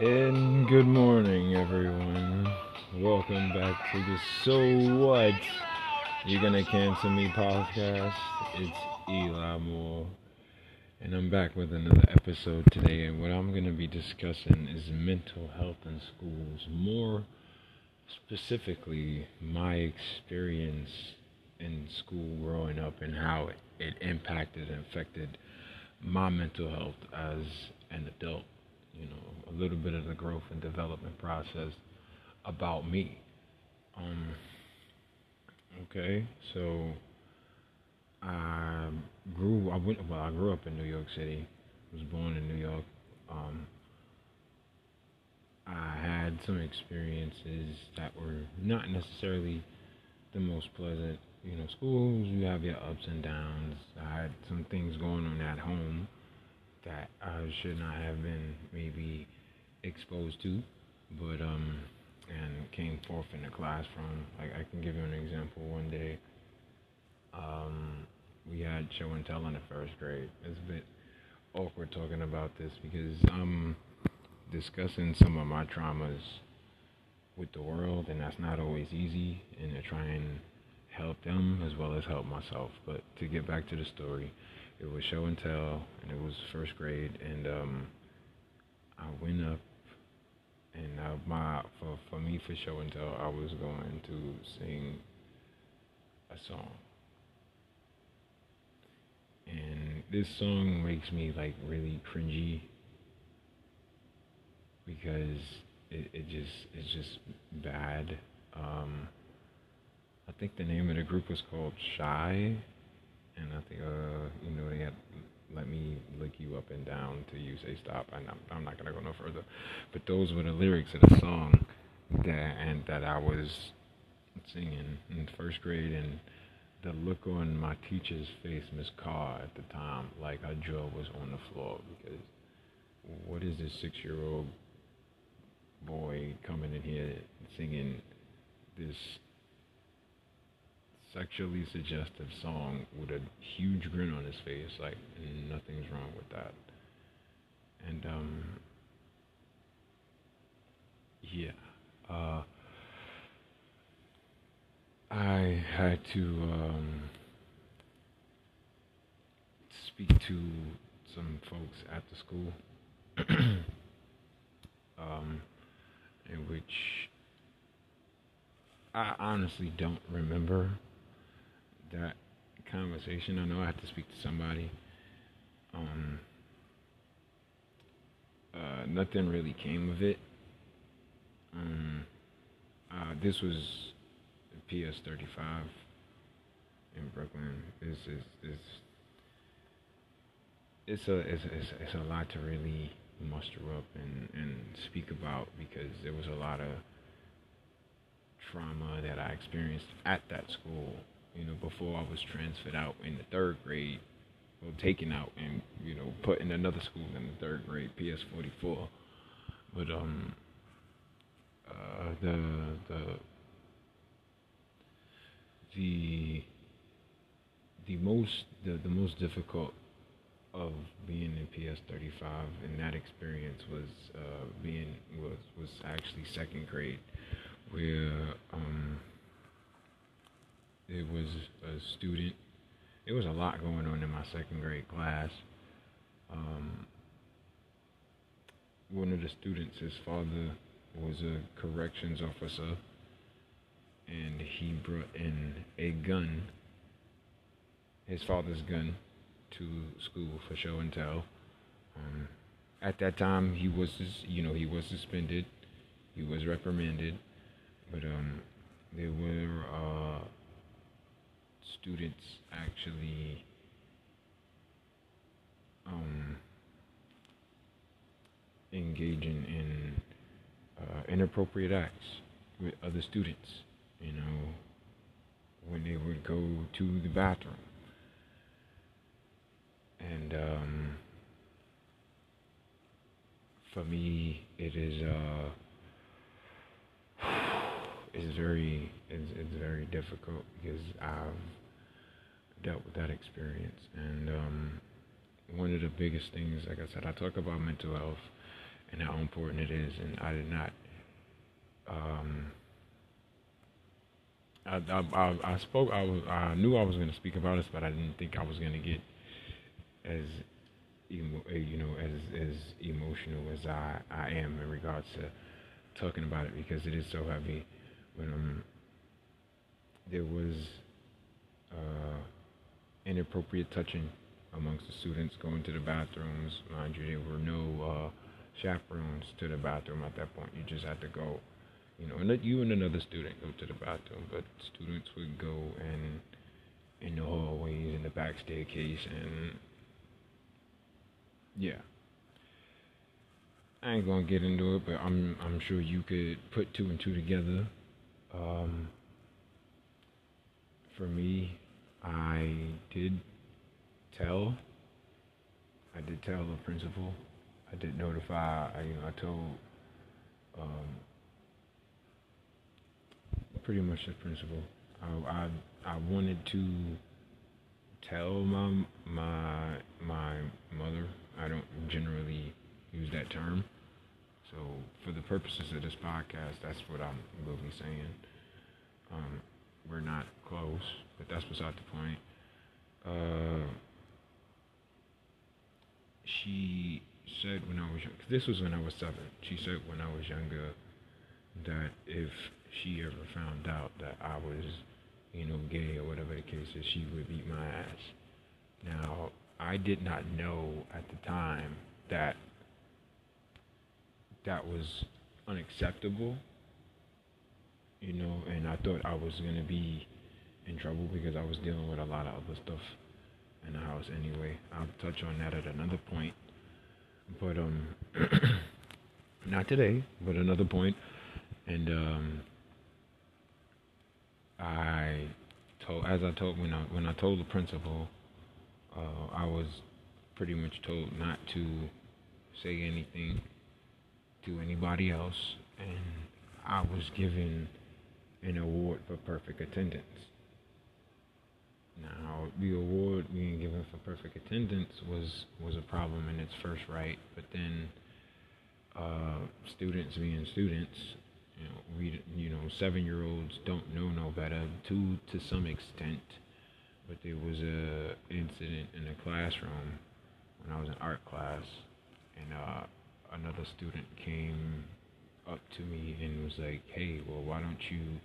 And good morning, everyone. Welcome back to the So What? You're Gonna Cancel Me podcast. It's Eli Moore. And I'm back with another episode today. And what I'm gonna be discussing is mental health in schools. More specifically, my experience in school growing up and how it, it impacted and affected my mental health as an adult you know, a little bit of the growth and development process about me. Um, okay, so I grew. I went. Well, I grew up in New York City. Was born in New York. Um, I had some experiences that were not necessarily the most pleasant. You know, schools you have your ups and downs. I had some things going on at home that I should not have been maybe exposed to, but um, and came forth in the class from. Like I can give you an example. One day, um, we had show and tell in the first grade. It's a bit awkward talking about this because I'm discussing some of my traumas with the world, and that's not always easy. And to try and help them as well as help myself. But to get back to the story, it was show and tell, and it was first grade, and um, I went up, and uh, my for for me for show and tell, I was going to sing a song, and this song makes me like really cringy because it, it just it's just bad. Um, I think the name of the group was called Shy and I think uh you know they had let me lick you up and down till you say stop. And I'm, I'm not gonna go no further, but those were the lyrics of the song that and that I was singing in first grade and the look on my teacher's face, Miss Carr, at the time, like her jaw was on the floor because what is this six year old boy coming in here singing this sexually suggestive song with a huge grin on his face, like nothing's wrong with that. And um, yeah, uh, I had to um, speak to some folks at the school, um, in which I honestly don't remember that conversation. I know I have to speak to somebody. Um, uh, nothing really came of it. Um, uh, this was PS 35 in Brooklyn. This is. It's a it's, it's it's a lot to really muster up and and speak about because there was a lot of trauma that I experienced at that school you know, before I was transferred out in the third grade, or taken out and, you know, put in another school in the third grade, PS 44. But, um, uh, the, the, the, the most, the, the most difficult of being in PS 35 and that experience was, uh, being, was, was actually second grade, where, um, it was a student. It was a lot going on in my second grade class. Um, one of the students, his father was a corrections officer, and he brought in a gun, his father's gun, to school for show and tell. Um, at that time, he was, you know, he was suspended, he was reprimanded, but um, there were uh, students actually um, engaging in uh, inappropriate acts with other students, you know, when they would go to the bathroom. And um, for me, it is uh, it's very it's, it's very difficult because I've dealt with that experience. And um, one of the biggest things, like I said, I talk about mental health and how important it is. And I did not. Um, I, I, I, spoke. I was. I knew I was going to speak about this, but I didn't think I was going to get as emo, eh, you know as as emotional as I I am in regards to talking about it because it is so heavy. But um, there was uh, inappropriate touching amongst the students going to the bathrooms. Mind you, there were no uh, chaperones to the bathroom at that point. You just had to go, you know, and you and another student go to the bathroom, but students would go and in the hallways, in the back staircase, and yeah. I ain't gonna get into it, but I'm I'm sure you could put two and two together. Um, for me, I did tell. I did tell the principal. I did notify. I, you know, I told um, pretty much the principal. I, I I wanted to tell my my my mother. I don't generally use that term. So for the purposes of this podcast, that's what I'm be saying. Um, we're not close, but that's beside the point. Uh, she said when I was young, this was when I was seven. She said when I was younger that if she ever found out that I was, you know, gay or whatever the case is, she would beat my ass. Now, I did not know at the time that that was unacceptable you know, and I thought I was gonna be in trouble because I was dealing with a lot of other stuff in the house anyway. I'll touch on that at another point. But um not today, but another point. And um I told as I told when I when I told the principal, uh, I was pretty much told not to say anything to anybody else and I was given an award for perfect attendance. Now, the award being given for perfect attendance was was a problem in its first right, but then uh, students being students, you know, we you know seven year olds don't know no better to to some extent, but there was a incident in a classroom when I was in art class, and uh, another student came up to me and was like, "Hey, well, why don't you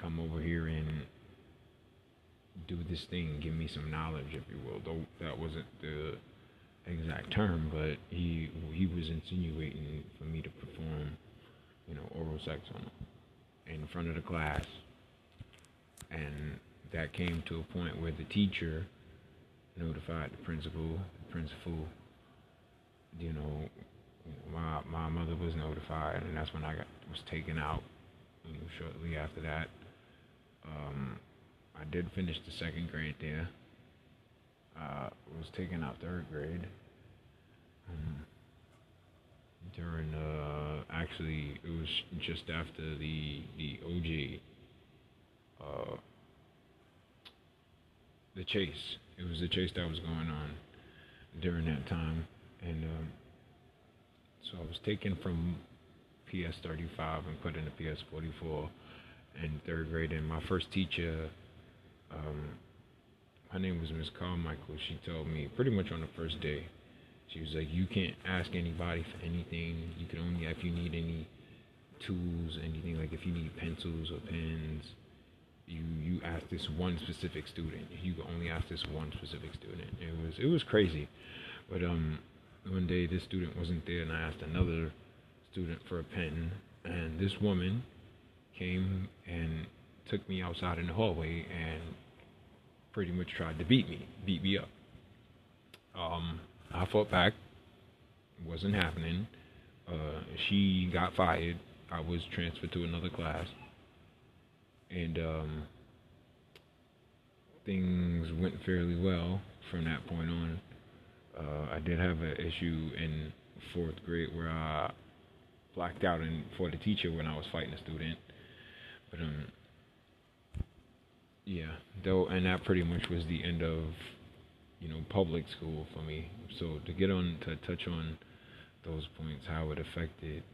come over here and do this thing, give me some knowledge, if you will?" Though that wasn't the exact term, but he he was insinuating for me to perform, you know, oral sex on him in front of the class, and that came to a point where the teacher notified the principal. The principal, you know, my my mother was notified, and that's when I got was taken out. You know, shortly after that, um, I did finish the second grade there. Uh, was taken out third grade. Um, during uh, actually, it was just after the the OJ. Uh, the chase. It was the chase that was going on during that time, and um, so I was taken from PS35 and put into PS44 in third grade. And my first teacher, um, her name was Miss Carmichael. She told me pretty much on the first day, she was like, "You can't ask anybody for anything. You can only if you need any tools, anything like if you need pencils or pens." You, you ask this one specific student. You can only ask this one specific student. It was it was crazy, but um one day this student wasn't there and I asked another student for a pen and this woman came and took me outside in the hallway and pretty much tried to beat me, beat me up. Um, I fought back. It wasn't happening. Uh, she got fired. I was transferred to another class. And um, things went fairly well from that point on. Uh, I did have an issue in fourth grade where I blacked out and for the teacher when I was fighting a student. But um, yeah, though, and that pretty much was the end of you know public school for me. So to get on to touch on those points, how it affected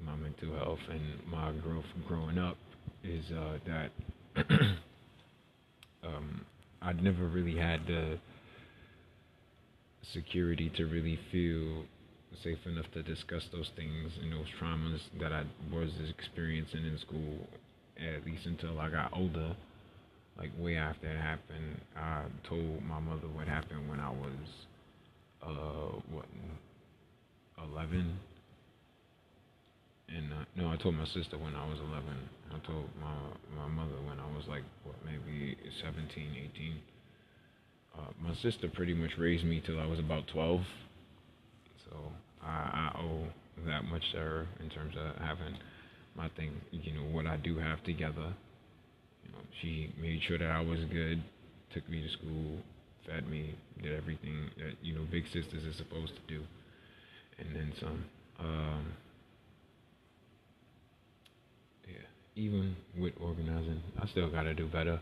my mental health and my growth growing up is uh, that um, I'd never really had the security to really feel safe enough to discuss those things and those traumas that I was experiencing in school, at least until I got older. Like way after it happened, I told my mother what happened when I was, uh, what, eleven. And uh, no, I told my sister when I was eleven. I told my my mother when I was like what, maybe 17, 18. Uh, my sister pretty much raised me till I was about twelve. So I, I owe that much to her in terms of having my thing, you know, what I do have together. You know, she made sure that I was good, took me to school, fed me, did everything that you know big sisters are supposed to do, and then some. Um, yeah, even with organizing, I still gotta do better.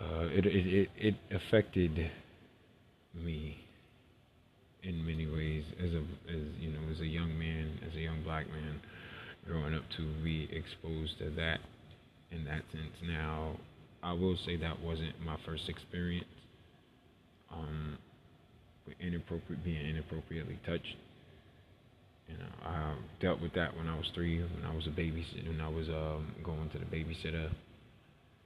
Uh, it, it it it affected me in many ways as a as you know as a young man as a young black man growing up to be exposed to that in that sense. Now i will say that wasn't my first experience um with inappropriate being inappropriately touched. You know i dealt with that when i was three when i was a babysitter when i was um going to the babysitter.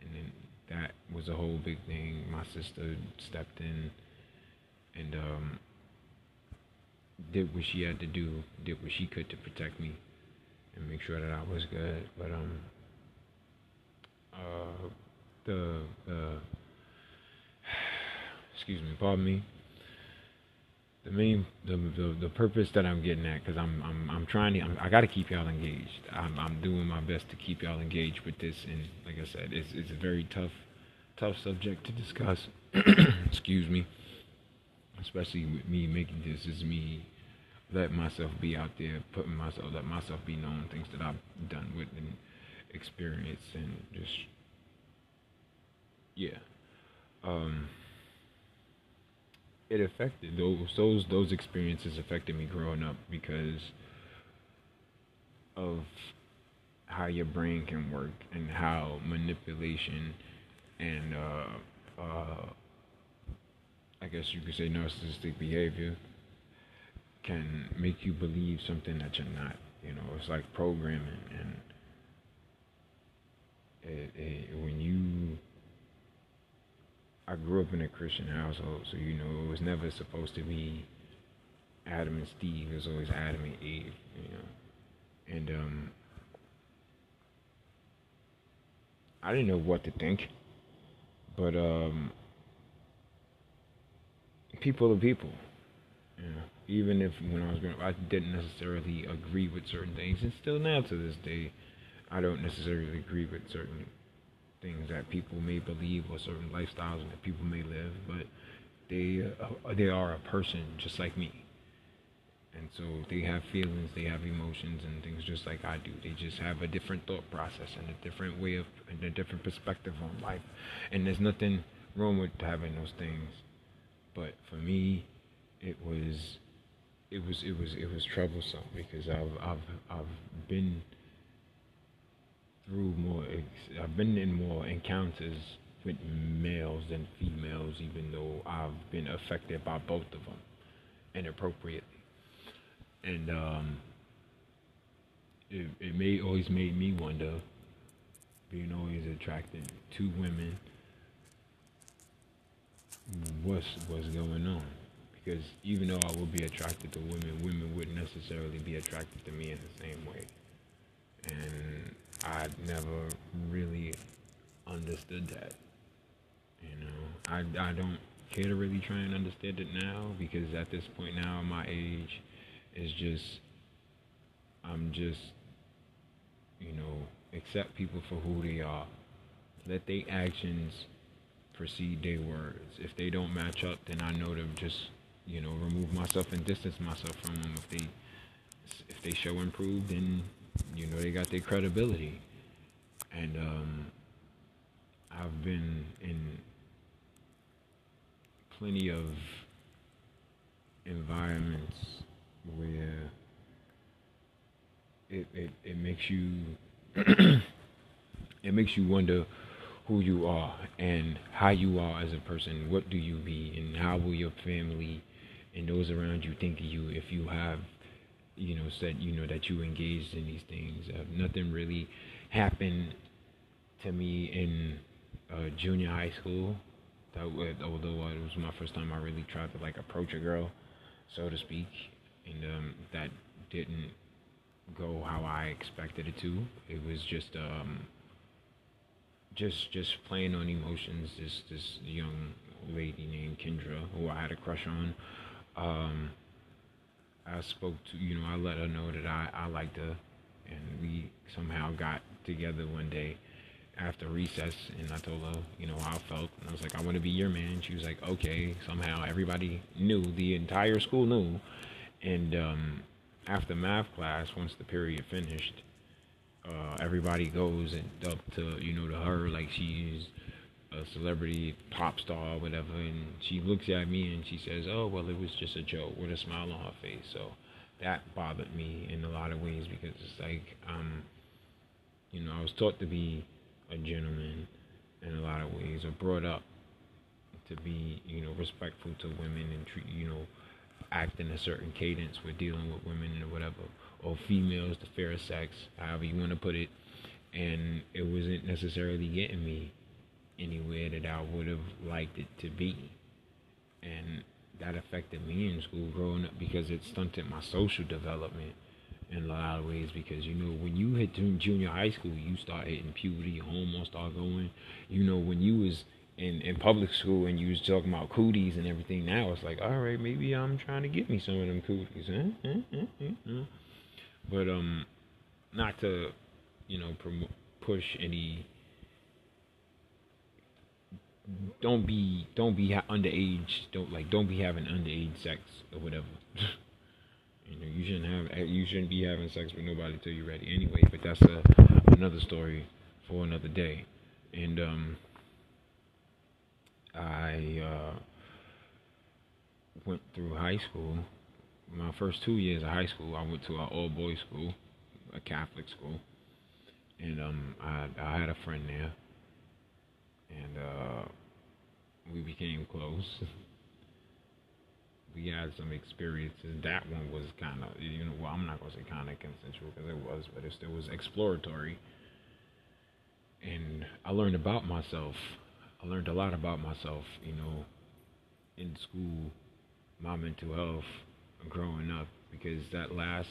And then that was a whole big thing. My sister stepped in and um did what she had to do, did what she could to protect me and make sure that I was good. But um, uh, the excuse me, pardon me. The main, the, the the purpose that I'm getting at, because I'm I'm I'm trying to, I'm, i got to keep y'all engaged. I'm I'm doing my best to keep y'all engaged with this, and like I said, it's it's a very tough, tough subject to discuss. excuse me especially with me making this is me let myself be out there, putting myself, let myself be known, things that I've done with and experienced, and just yeah. Um, it affected those those those experiences affected me growing up because of how your brain can work and how manipulation and uh, uh, I guess you could say narcissistic behavior can make you believe something that you're not. You know, it's like programming, and it, it, when you, I grew up in a Christian household, so you know it was never supposed to be Adam and Steve. It was always Adam and Eve. You know, and um, I didn't know what to think, but um people are people. You know, even if when I was growing up, I didn't necessarily agree with certain things, and still now to this day, I don't necessarily agree with certain things that people may believe or certain lifestyles that people may live, but they uh, they are a person just like me, and so they have feelings, they have emotions, and things just like I do. They just have a different thought process and a different way of and a different perspective on life, and there's nothing wrong with having those things but for me, it was, it was, it was, it was troublesome because I've, I've, I've been through more. I've been in more encounters with males than females, even though I've been affected by both of them inappropriately. And um, it, it may always made me wonder, being always attracted to women what's what's going on. Because even though I would be attracted to women, women wouldn't necessarily be attracted to me in the same way. I never really understood that. You know, I, I don't care to really try and understand it now because at this point now, my age is just, I'm just, you know, accept people for who they are. Let their actions precede their words. If they don't match up, then I know to just, you know, remove myself and distance myself from them. If they, if they show improved, then you know they got their credibility. And um, I've been in plenty of environments where it it, it makes you it makes you wonder who you are and how you are as a person. What do you be, and how will your family and those around you think of you if you have, you know, said you know that you engaged in these things. Uh, nothing really happened to me in uh, junior high school. That would, although it was my first time I really tried to like approach a girl, so to speak, and um, that didn't go how I expected it to. It was just um, just just playing on emotions. This this young lady named Kendra, who I had a crush on. Um, I spoke to you know I let her know that I I liked her, and we somehow got together one day after recess, and I told her you know how I felt, and I was like I want to be your man. She was like okay. Somehow everybody knew, the entire school knew, and um, after math class, once the period finished uh, everybody goes and up to you know to her like she's a celebrity pop star or whatever and she looks at me and she says oh well it was just a joke with a smile on her face so that bothered me in a lot of ways because it's like um you know I was taught to be a gentleman in a lot of ways or brought up to be you know respectful to women and treat you know act in a certain cadence with dealing with women or whatever or females, the fair sex, however you want to put it. And it wasn't necessarily getting me anywhere that I would have liked it to be. And that affected me in school growing up because it stunted my social development in a lot of ways because you know when you hit junior high school you start hitting puberty hormones start going you know when you was in, in public school and you was talking about cooties and everything now it's like all right maybe i'm trying to get me some of them cooties huh? but um, not to, you know, prom- push any. Don't be don't be underage. Don't like don't be having underage sex or whatever. you know you shouldn't have you shouldn't be having sex with nobody till you're ready anyway. But that's a, another story for another day. And um, I uh, went through high school my first two years of high school, I went to an all boys school, a Catholic school, and um, I I had a friend there, and uh, we became close. we had some experiences. That one was kind of, you know, well, I'm not gonna say kind of consensual because it was, but it still was exploratory. And I learned about myself. I learned a lot about myself, you know, in school, my mental health, growing up because that last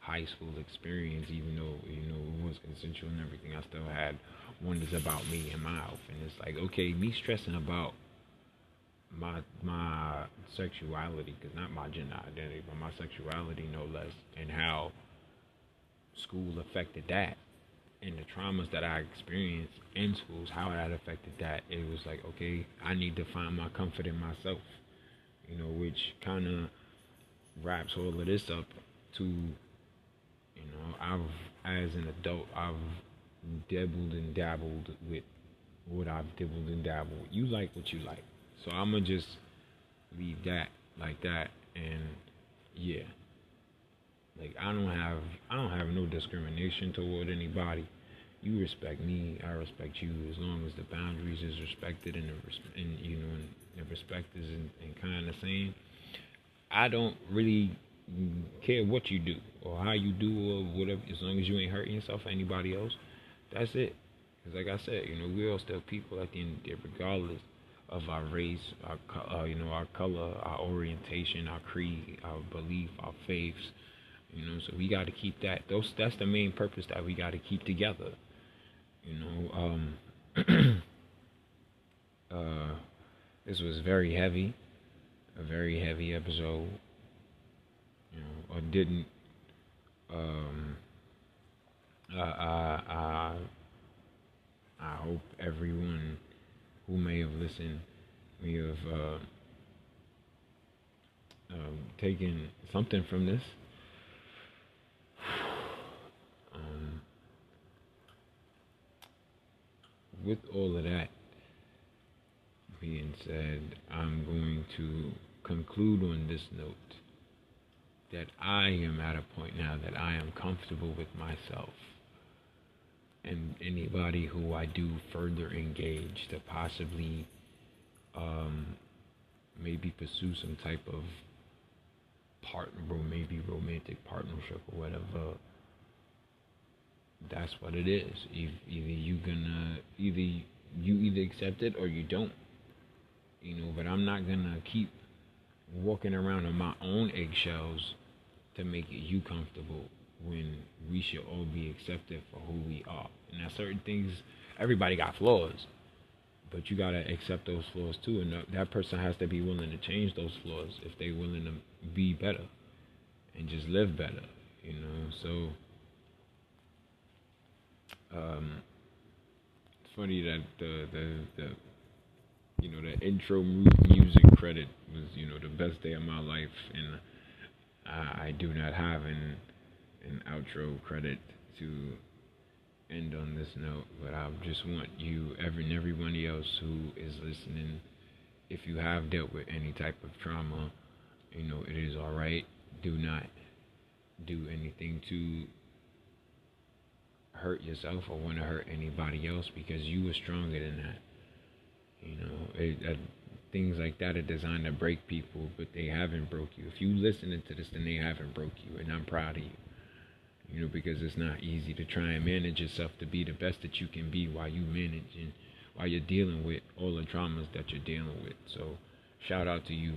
high school experience, even though you know it was consensual and everything, I still had wonders about me and my health. And it's like, okay, me stressing about my my sexuality, because not my gender identity, but my sexuality, no less, and how school affected that, and the traumas that I experienced in schools, how that affected that. It was like, okay, I need to find my comfort in myself, you know, which kind of wraps all of this up to you know I've as an adult I've dabbled and dabbled with what I've dabbled and dabbled. You like what you like, so I'm gonna just leave that like that and yeah. Like I don't have I don't have no discrimination toward anybody. You respect me, I respect you. As long as the boundaries is respected and the and you know and the respect is in, in kind of same I don't really care what you do or how you do or whatever, as long as you ain't hurting yourself or anybody else. That's it. Because like I said, you know, we're all still people at the end of the day, regardless of our race, our uh, you know, our color, our orientation, our creed, our belief, our faiths. You know, so we got to keep that. Those that's the main purpose that we got to keep together. You know, um, uh, this was very heavy a very heavy episode, you know, or didn't. Um, I, I, I, I hope everyone who may have listened may have uh, um, taken something from this. Um, with all of that being said, I'm going to conclude on this note that I am at a point now that I am comfortable with myself. And anybody who I do further engage to possibly um, maybe pursue some type of partner, maybe romantic partnership or whatever. That's what it is. Either you gonna either you either accept it or you don't. You know, but I'm not gonna keep walking around on my own eggshells to make you comfortable when we should all be accepted for who we are. And now certain things, everybody got flaws, but you gotta accept those flaws too. And that person has to be willing to change those flaws if they're willing to be better and just live better. You know, so um, it's funny that the the the you know the intro music credit was you know the best day of my life, and I, I do not have an an outro credit to end on this note, but I just want you, every and everybody else who is listening, if you have dealt with any type of trauma, you know it is all right. Do not do anything to hurt yourself or want to hurt anybody else because you are stronger than that. You know, it, uh, things like that are designed to break people, but they haven't broke you. If you listening to this, then they haven't broke you, and I'm proud of you. You know, because it's not easy to try and manage yourself to be the best that you can be while you manage and while you're dealing with all the traumas that you're dealing with. So, shout out to you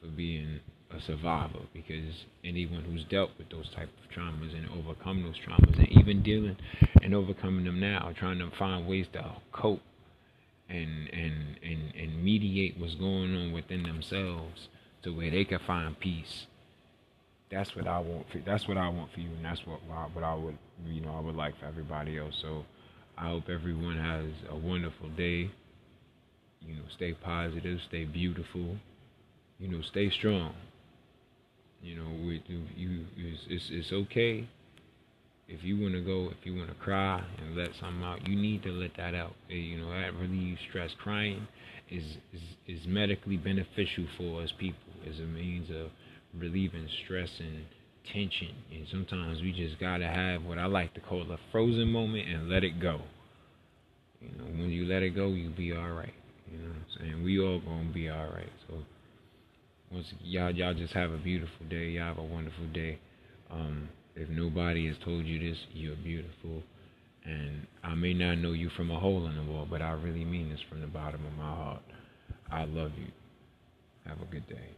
for being a survivor because anyone who's dealt with those type of traumas and overcome those traumas and even dealing and overcoming them now, trying to find ways to cope and and and and mediate what's going on within themselves to where they can find peace. That's what I want. For, that's what I want for you, and that's what what I would you know I would like for everybody else. So I hope everyone has a wonderful day. You know, stay positive, stay beautiful. You know, stay strong. You know, you, it's, it's, it's okay if you want to go, if you want to cry and let something out, you need to let that out. Eh, you know, that relieves stress. Crying is, is, is medically beneficial for us people as a means of relieving stress and tension. And sometimes we just got to have what I like to call a frozen moment and let it go. You know, when you let it go, you'll be all right. You know what I'm saying? We all to be all right. So, once y'all y'all just have a beautiful day. Y'all have a wonderful day. Um, if nobody has told you this, you're beautiful. And I may not know you from a hole in the wall, but I really mean this from the bottom of my heart. I love you. Have a good day.